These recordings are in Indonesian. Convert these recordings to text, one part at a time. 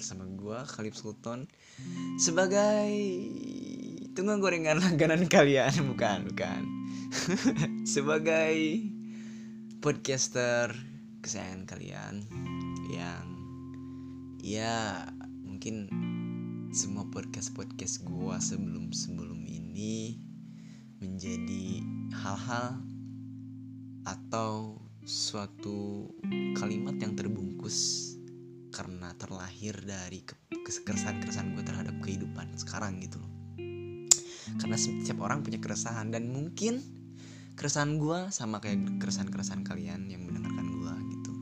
bersama gua Khalif Sultan Sebagai Tunggu gorengan langganan kalian. Bukan bukan. Sebagai Podcaster Kesayangan kalian Yang Ya Mungkin Semua podcast-podcast gua sebelum-sebelum ini Menjadi Hal-hal Atau suatu kalimat yang terbungkus karena terlahir dari keresahan-keresahan gue terhadap kehidupan sekarang gitu loh. Karena setiap orang punya keresahan dan mungkin keresahan gue sama kayak keresahan-keresahan kalian yang mendengarkan gue gitu.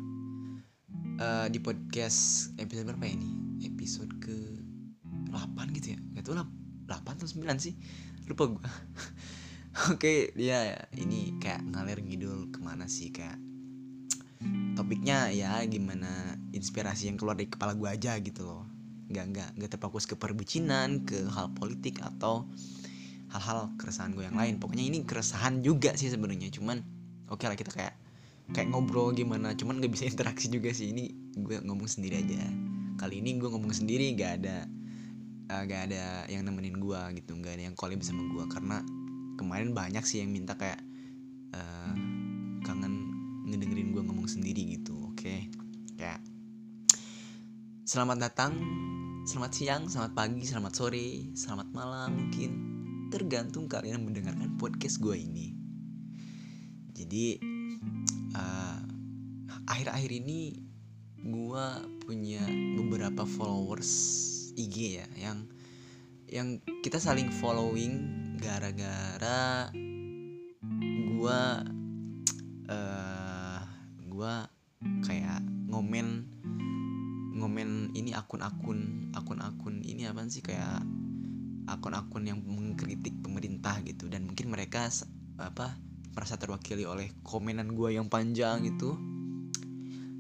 Uh, di podcast episode berapa ini? Episode ke 8 gitu ya? Gak tau lah 8 atau 9 sih? Lupa gue Oke, dia ya, ini kayak ngalir ngidul ke mana sih kayak topiknya ya gimana inspirasi yang keluar dari kepala gue aja gitu loh. Nggak nggak nggak terfokus ke perbucinan ke hal politik atau hal-hal keresahan gue yang lain. Pokoknya ini keresahan juga sih sebenarnya. Cuman oke okay lah kita kayak kayak ngobrol gimana. Cuman nggak bisa interaksi juga sih. Ini gue ngomong sendiri aja. Kali ini gue ngomong sendiri gak ada uh, gak ada yang nemenin gue gitu. Nggak ada yang collab sama gue karena kemarin banyak sih yang minta kayak uh, kangen ngedengerin sendiri gitu oke? Okay? kayak selamat datang selamat siang selamat pagi selamat sore selamat malam mungkin. Tergantung kalian mendengarkan podcast gue ini. Jadi uh, akhir-akhir ini gue punya beberapa followers IG ya yang yang kita saling following gara-gara gue uh, gue kayak ngomen ngomen ini akun-akun akun-akun ini apa sih kayak akun-akun yang mengkritik pemerintah gitu. Dan mungkin mereka apa merasa terwakili oleh komenan gue yang panjang gitu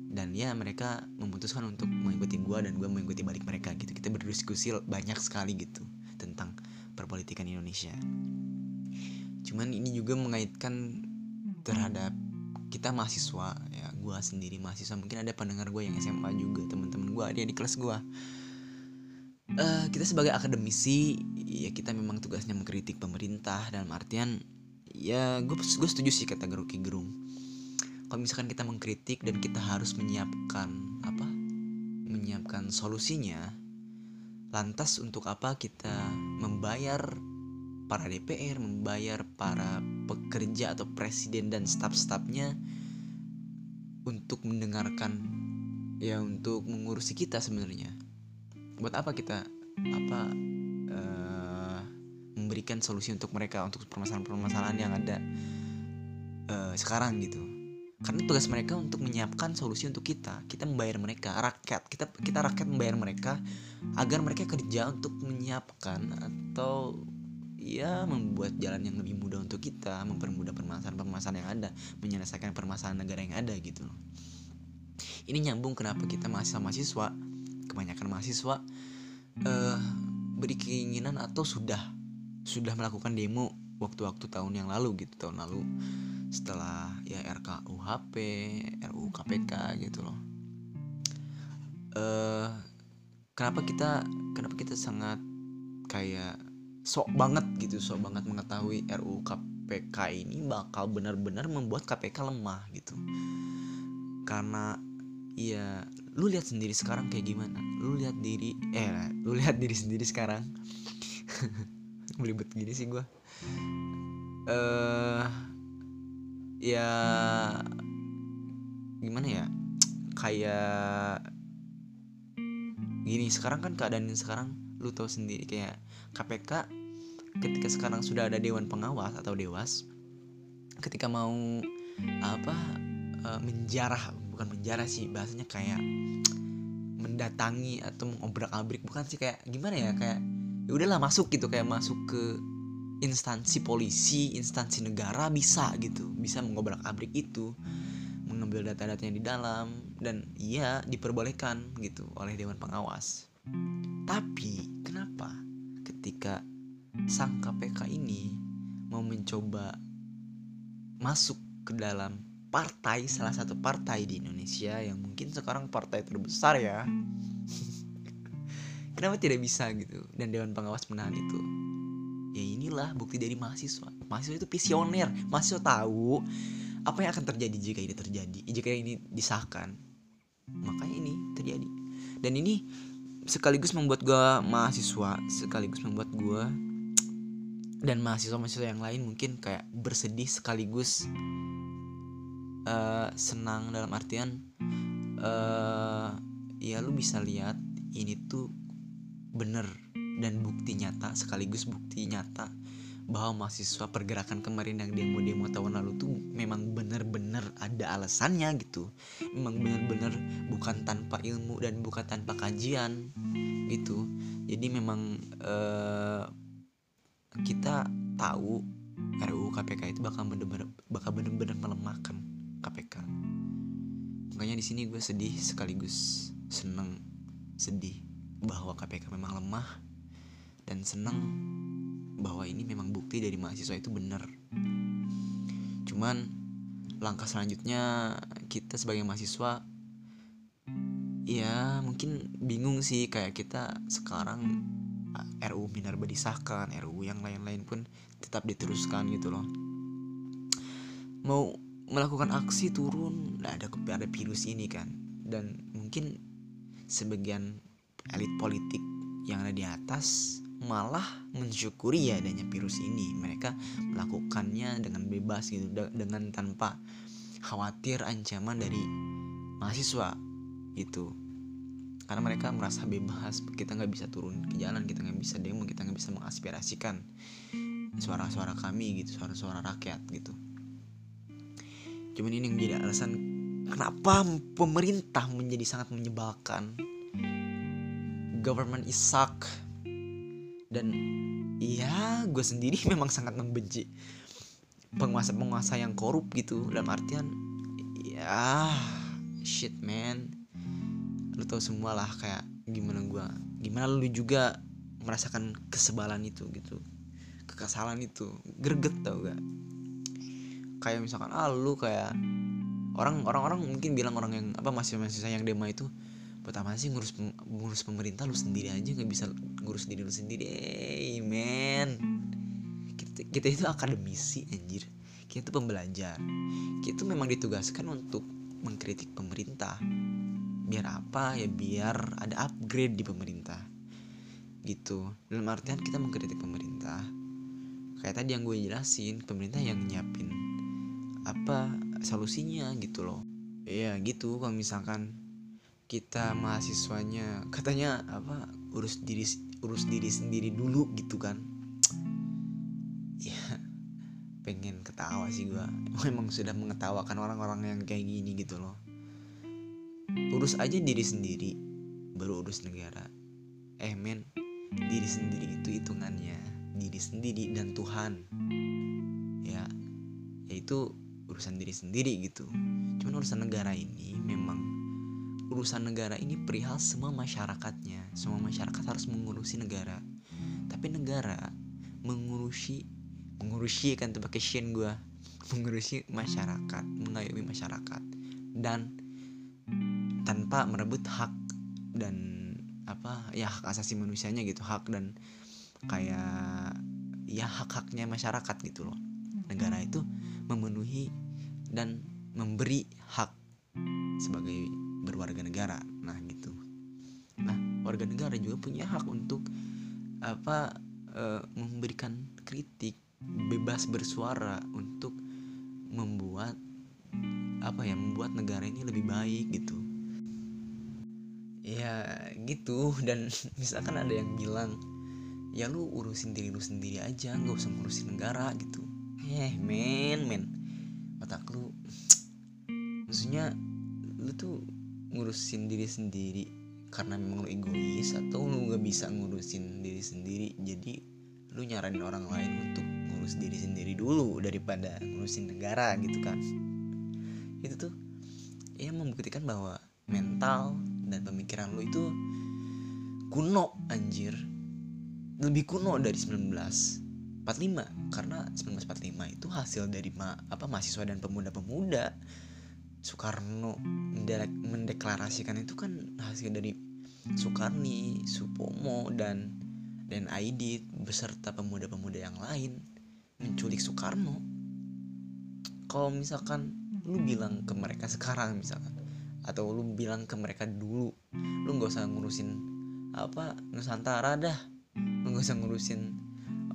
dan ya mereka memutuskan untuk mengikuti gue dan gue mengikuti balik mereka gitu. Kita berdiskusi banyak sekali gitu tentang perpolitikan Indonesia. Cuman ini juga mengaitkan terhadap kita mahasiswa ya gue sendiri mahasiswa. Mungkin ada pendengar gue yang SMA juga teman-teman gue ada di kelas gue uh, kita sebagai akademisi ya kita memang tugasnya mengkritik pemerintah dalam artian ya gue gue setuju sih kata Rocky Gerung. Kalau misalkan kita mengkritik dan kita harus menyiapkan apa menyiapkan solusinya Lantas untuk apa kita membayar para DPR, membayar para pekerja atau presiden dan staf-stafnya untuk mendengarkan ya untuk mengurusi kita sebenarnya. Buat apa kita apa uh, memberikan solusi untuk mereka untuk permasalahan-permasalahan yang ada uh, sekarang gitu karena tugas mereka untuk menyiapkan solusi untuk kita kita membayar mereka rakyat kita kita rakyat membayar mereka agar mereka kerja untuk menyiapkan atau ya membuat jalan yang lebih mudah untuk kita mempermudah permasalahan-permasalahan yang ada menyelesaikan permasalahan negara yang ada gitu loh. Ini nyambung kenapa kita mahasiswa-mahasiswa kebanyakan mahasiswa uh, beri keinginan atau sudah sudah melakukan demo waktu-waktu tahun yang lalu gitu tahun lalu. Setelah ya RKUHP, RUU KPK gitu loh. Uh, kenapa kita kenapa kita sangat kayak sok banget gitu, sok banget mengetahui RUU KPK ini bakal benar-benar membuat KPK lemah gitu. Karena ya lu lihat sendiri sekarang kayak gimana. Lu lihat diri eh lu lihat diri sendiri sekarang. Belibet gini sih gua. Eh uh, ya gimana ya kayak gini sekarang kan keadaan sekarang lu tahu sendiri kayak KPK ketika sekarang sudah ada dewan pengawas atau dewas ketika mau apa uh, menjarah bukan menjarah sih bahasanya kayak mendatangi atau mengobrak abrik bukan sih kayak gimana ya kayak ya udahlah masuk gitu kayak masuk ke instansi polisi, instansi negara bisa gitu, bisa mengobrak-abrik itu, mengambil data-datanya di dalam dan iya diperbolehkan gitu oleh dewan pengawas. Tapi kenapa ketika sang KPK ini mau mencoba masuk ke dalam partai salah satu partai di Indonesia yang mungkin sekarang partai terbesar ya. Kenapa tidak bisa gitu? Dan dewan pengawas menahan itu. Ya inilah bukti dari mahasiswa. Mahasiswa itu visioner. Mahasiswa tahu apa yang akan terjadi jika ini terjadi jika ini disahkan. Makanya ini terjadi. Dan ini sekaligus membuat gue mahasiswa sekaligus membuat gue dan mahasiswa-mahasiswa yang lain mungkin kayak bersedih sekaligus uh, senang dalam artian uh, ya lu bisa lihat ini tuh bener dan bukti nyata sekaligus bukti nyata bahwa mahasiswa pergerakan kemarin yang demo-demo tahun lalu tuh memang bener-bener ada alasannya gitu. Memang bener-bener bukan tanpa ilmu dan bukan tanpa kajian gitu. Jadi memang uh, kita tahu RUU KPK itu bakal bener-bener bakal bener-bener melemahkan KPK makanya di sini gue sedih sekaligus seneng sedih bahwa KPK memang lemah dan seneng bahwa ini memang bukti dari mahasiswa itu benar cuman langkah selanjutnya kita sebagai mahasiswa ya mungkin bingung sih kayak kita sekarang RU Minerba disahkan RU yang lain-lain pun tetap diteruskan gitu loh. Mau melakukan aksi turun nah ada ada virus ini kan. Dan mungkin sebagian elit politik yang ada di atas malah mensyukuri ya adanya virus ini. Mereka melakukannya dengan bebas gitu dengan tanpa khawatir ancaman dari mahasiswa itu karena mereka merasa bebas kita nggak bisa turun ke jalan kita nggak bisa demo kita nggak bisa mengaspirasikan suara-suara kami gitu suara-suara rakyat gitu. Cuman ini yang menjadi alasan kenapa pemerintah menjadi sangat menyebalkan. Government is suck. Dan iya gue sendiri memang sangat membenci penguasa-penguasa yang korup gitu. Dalam artian ya shit man lu tau semua lah kayak gimana gue gimana lu juga merasakan kesebalan itu gitu. Kekesalan itu greget tau gak kayak misalkan ah lu kayak orang orang orang mungkin bilang orang yang apa masih masih sayang demo itu pertama sih ngurus ngurus pemerintah lu sendiri aja nggak bisa ngurus diri lu sendiri? Hey, man. Kita, kita itu akademisi anjir. Kita itu pembelajar. Kita memang ditugaskan untuk mengkritik pemerintah biar apa ya biar ada upgrade di pemerintah. Gitu. Dalam artian kita mengkritik pemerintah. Kayak tadi yang gue jelasin pemerintah yang nyiapin apa solusinya gitu loh. Iya gitu. Kalau misalkan kita mahasiswanya katanya apa urus diri urus diri sendiri dulu gitu kan. Ya pengen ketawa sih gua. Memang sudah mengetawakan orang-orang yang kayak gini gitu loh urus aja diri sendiri baru urus negara. Eh men diri sendiri itu hitungannya diri sendiri dan Tuhan. Ya yaitu urusan diri sendiri gitu. Cuman urusan negara ini memang urusan negara ini perihal semua masyarakatnya. Semua masyarakat harus mengurusi negara. Tapi negara mengurusi mengurusi kan tuh pakai gue mengurusi masyarakat mengayomi masyarakat. Dan tanpa merebut hak dan apa ya hak asasi manusianya gitu hak dan kayak ya hak haknya masyarakat gitu loh. Negara itu memenuhi dan memberi hak sebagai berwarga negara. Nah gitu. Nah warga negara juga punya hak untuk apa e, memberikan kritik bebas bersuara untuk membuat apa ya membuat negara ini lebih baik gitu ya gitu. Dan misalkan ada yang bilang ya lu urusin diri lu sendiri aja nggak usah ngurusin negara gitu. Eh men men. Otak lu maksudnya lu tuh ngurusin diri sendiri karena memang lu egois atau lu gak bisa ngurusin diri sendiri jadi lu nyaranin orang lain untuk ngurus diri sendiri dulu daripada ngurusin negara gitu kan? Itu tuh ya membuktikan bahwa mental dan pemikiran lu itu kuno anjir lebih kuno dari 1945 karena 1945 itu hasil dari ma apa mahasiswa dan pemuda-pemuda Soekarno mendeklarasikan itu kan hasil dari Soekarni, Supomo dan dan Aidit beserta pemuda-pemuda yang lain menculik Soekarno. Kalau misalkan lu bilang ke mereka sekarang misalkan atau lu bilang ke mereka dulu, lu nggak usah ngurusin apa Nusantara dah, lu nggak usah ngurusin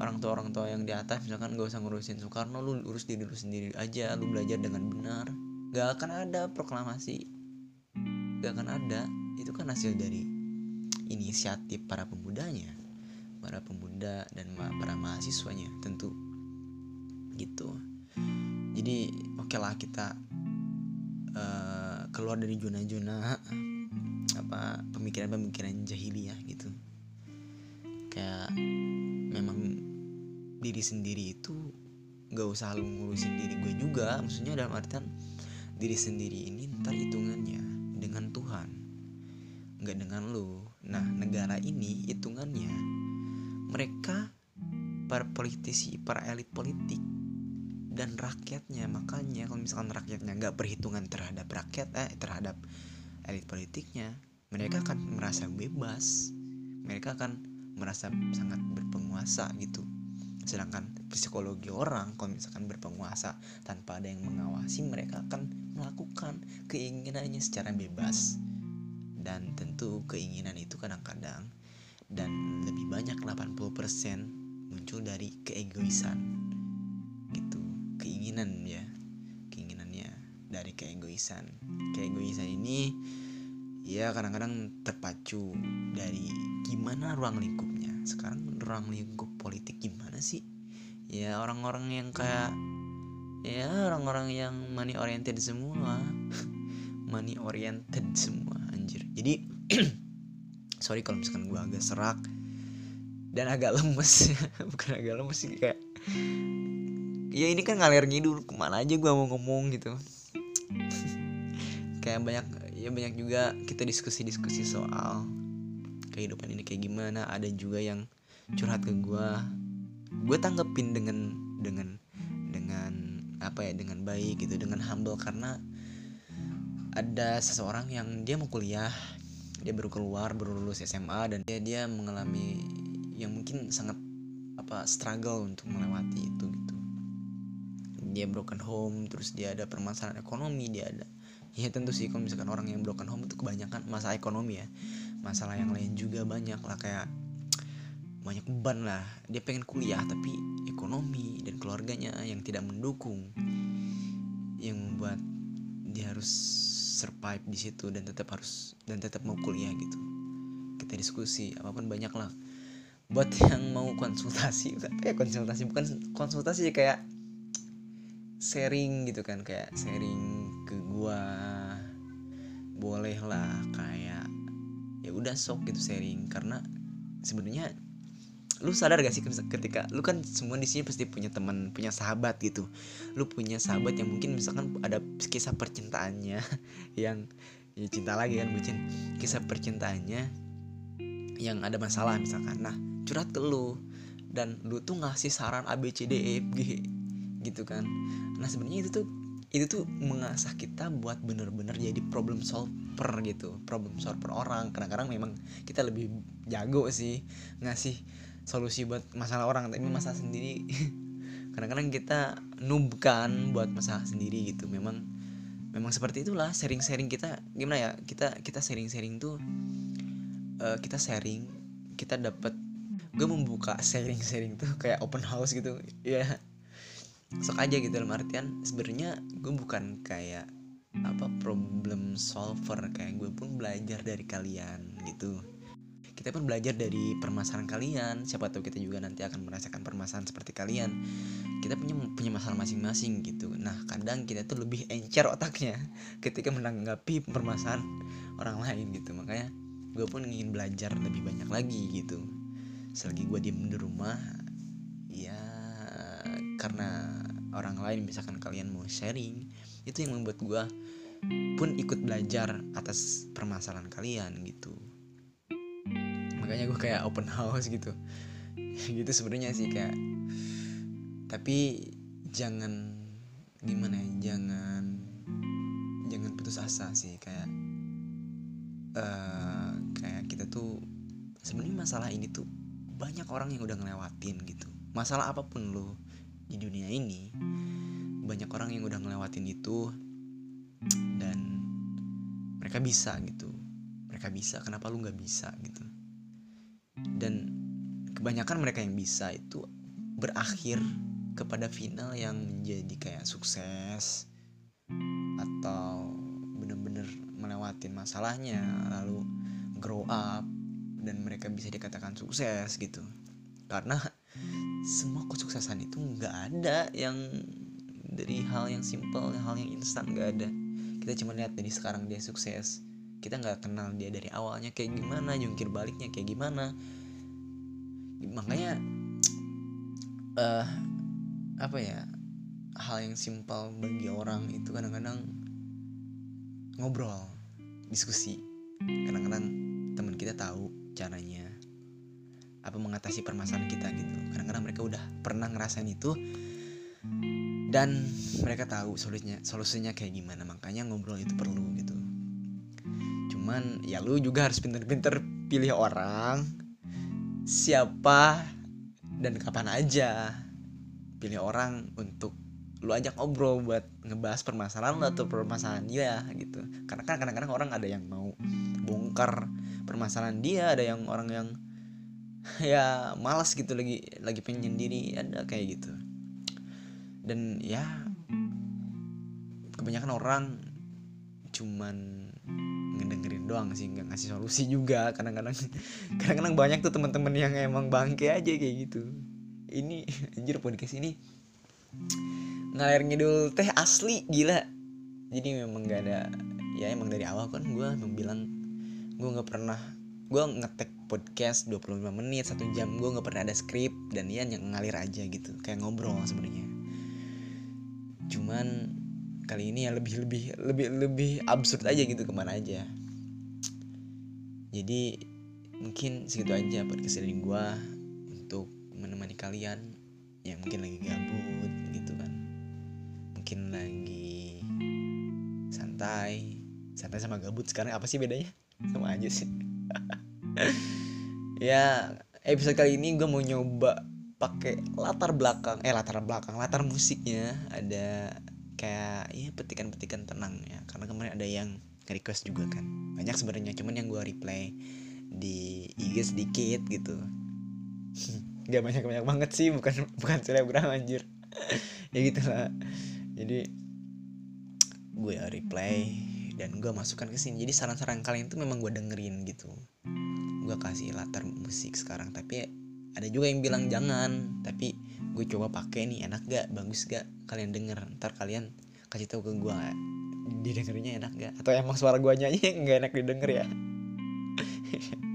orang tua orang tua yang di atas misalkan gak usah ngurusin Soekarno lu urus diri lu sendiri aja lu belajar dengan benar. Gak akan ada proklamasi. Gak akan ada. Itu kan hasil dari inisiatif para pemudanya para pemuda dan para mahasiswanya tentu. Gitu. Jadi oke okay lah kita uh, keluar dari zona-zona apa pemikiran-pemikiran jahiliyah gitu. Kayak memang diri sendiri itu gak usah lu ngurusin diri gue juga maksudnya dalam artian diri sendiri ini ntar hitungannya dengan Tuhan nggak dengan lu. Nah negara ini hitungannya mereka para politisi para elit politik dan rakyatnya. Makanya kalau misalkan rakyatnya nggak perhitungan terhadap rakyat eh terhadap elit politiknya mereka akan merasa bebas. Mereka akan merasa sangat berpenguasa gitu. Sedangkan psikologi orang kalau misalkan berpenguasa tanpa ada yang mengawasi mereka akan melakukan keinginannya secara bebas. Dan tentu keinginan itu kadang-kadang dan lebih banyak 80% muncul dari keegoisan. Gitu keinginan ya. Keinginannya dari keegoisan. Keegoisan ini ya kadang-kadang terpacu dari gimana ruang lingkupnya. Sekarang ruang lingkup politik gimana sih? Ya orang-orang yang kayak ya orang-orang yang money oriented semua. Money oriented semua anjir. Jadi sorry kalau misalkan gue agak serak dan agak lemes. Bukan agak lemes sih kayak ya ini kan ngalir ngidul ke mana aja gue mau ngomong gitu. Kayak banyak ya banyak juga kita diskusi-diskusi soal kehidupan ini kayak gimana. Ada juga yang curhat ke gue gue tanggepin dengan dengan dengan apa ya dengan baik gitu dengan humble. Karena ada seseorang yang dia mau kuliah dia baru keluar baru lulus SMA dan dia dia mengalami yang mungkin sangat apa struggle untuk melewati itu gitu dia broken home terus dia ada permasalahan ekonomi dia ada ya tentu sih kalau misalkan orang yang broken home itu kebanyakan masalah ekonomi ya. Masalah yang lain juga banyak lah kayak banyak beban lah. Dia pengen kuliah tapi ekonomi dan keluarganya yang tidak mendukung yang membuat dia harus survive di situ dan tetap harus dan tetap mau kuliah gitu. Kita diskusi apa pun banyak lah buat yang mau konsultasi ya konsultasi bukan konsultasi kayak sharing gitu kan kayak sharing ke gua. Boleh lah kayak ya udah sok gitu sharing. Karena sebenarnya lu sadar gak sih ketika lu kan semua di sini pasti punya teman punya sahabat gitu. Lu punya sahabat yang mungkin misalkan ada kisah percintaannya yang ya cinta lagi kan bucin. Kisah percintaannya yang ada masalah misalkan. Nah curhat ke lu. Dan lu tuh ngasih saran A B C D E F G gitu kan. Nah sebenarnya itu tuh itu tuh mengasah kita buat bener-bener jadi problem solver gitu problem solver orang. Kadang-kadang memang kita lebih jago sih ngasih solusi buat masalah orang tapi masalah sendiri kadang-kadang kita noob kan buat masalah sendiri gitu. Memang memang seperti itulah sharing-sharing kita. Gimana ya kita kita sharing-sharing tuh uh, kita sharing kita dapat gue membuka sharing-sharing tuh kayak open house gitu. Ya yeah sok aja gitu dalam artian sebenarnya gue bukan kayak apa problem solver. Kayak gue pun belajar dari kalian gitu. Kita pun belajar dari permasalahan kalian. Siapa tahu kita juga nanti akan merasakan permasalahan seperti kalian. Kita punya punya masalah masing-masing gitu. Nah kadang kita tuh lebih encer otaknya ketika menanggapi permasalahan orang lain gitu. Makanya gue pun ingin belajar lebih banyak lagi gitu. Selagi gue diem di rumah ya karena orang lain misalkan kalian mau sharing itu yang membuat gue pun ikut belajar atas permasalahan kalian gitu. Makanya gue kayak open house gitu. Gitu sebenarnya sih kayak. Tapi jangan gimana ya jangan jangan putus asa sih kayak uh, kayak kita tuh sebenarnya masalah ini tuh banyak orang yang udah ngelewatin gitu. Masalah apa pun lo di dunia ini banyak orang yang udah ngelewatin itu dan mereka bisa gitu. Mereka bisa kenapa lu nggak bisa gitu? Dan kebanyakan mereka yang bisa itu berakhir kepada final yang menjadi kayak sukses atau bener-bener melewatin masalahnya lalu grow up dan mereka bisa dikatakan sukses gitu. Karena semua kesuksesan itu nggak ada yang dari hal yang simple hal yang instan nggak ada. Kita cuma lihat dari sekarang dia sukses. Kita nggak kenal dia dari awalnya kayak gimana jungkir baliknya kayak gimana. Makanya uh, apa ya hal yang simpel bagi orang itu kadang-kadang ngobrol diskusi. Kadang-kadang teman kita tahu caranya apa mengatasi permasalahan kita gitu. Kadang-kadang mereka udah pernah ngerasain itu dan mereka tahu solusinya solusinya kayak gimana. Makanya ngobrol itu perlu gitu. Cuman ya lu juga harus pinter-pinter pilih orang siapa dan kapan aja. Pilih orang untuk lu ajak ngobrol buat ngebahas permasalahan lu atau permasalahan dia gitu. Karena kan kadang-kadang orang ada yang mau bongkar permasalahan dia ada yang orang yang ya malas gitu lagi lagi pengen diri ada kayak gitu. Dan ya kebanyakan orang cuman ngedengerin doang sih nggak ngasih solusi juga. Kadang-kadang kadang-kadang banyak tuh teman-teman yang emang bangke aja kayak gitu. Ini anjir podcast ini ngalir ngidul teh asli gila. Jadi memang gak ada ya emang dari awal kan gue memang bilang gue nggak pernah gue ngetek podcast 25 menit satu jam. Gue nggak pernah ada skrip dan ya yang ngalir aja gitu. Kayak ngobrol sebenarnya. Cuman kali ini ya lebih lebih lebih lebih absurd aja gitu ke mana aja. Jadi mungkin segitu aja podcast dari gue untuk menemani kalian yang mungkin lagi gabut gitu kan. Mungkin lagi santai. Santai sama gabut sekarang apa sih bedanya? Sama aja sih ya episode kali ini gue mau nyoba pakai latar belakang eh latar belakang latar musiknya. Ada kayak ya petikan-petikan tenang ya. Karena kemarin ada yang request juga kan. Banyak sebenarnya cuman yang gue replay di IG sedikit gitu. Nggak banyak banyak banget sih bukan bukan selebgram anjir. Ya gitulah jadi gue replay dan gue masukkan ke sini. Jadi saran-saran kalian itu memang gue dengerin gitu gue kasih latar musik sekarang tapi ada juga yang bilang jangan tapi gue coba pakai nih enak gak bagus gak kalian denger ntar kalian kasih tahu ke gue didengarnya enak gak atau emang suara gue nyanyi nggak enak didengar ya?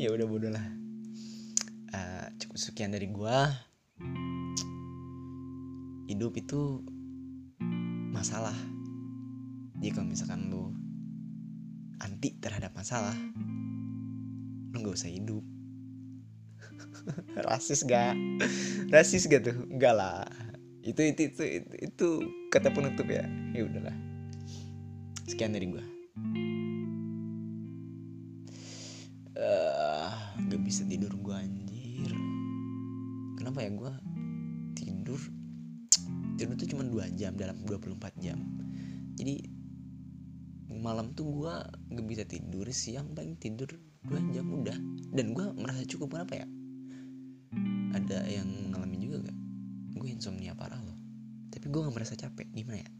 Ya udah bodoh lah. Uh, cukup sekian dari gue hidup itu masalah. Jika misalkan lu anti terhadap masalah nggak usah hidup. Rasis gak rasis gak tuh? Enggak lah. Itu itu itu itu, itu kata penutup ya. Ya udahlah. Sekian dari gua. Uh, gak bisa tidur gua anjir. Kenapa ya gua tidur? Tidur tuh cuma dua jam dalam 24 jam. Jadi malam tuh gua gak bisa tidur siang paling tidur dua jam udah dan gue merasa cukup kenapa ya? Ada yang ngalamin juga gak gue insomnia parah loh. Tapi gue gak merasa capek. Gimana ya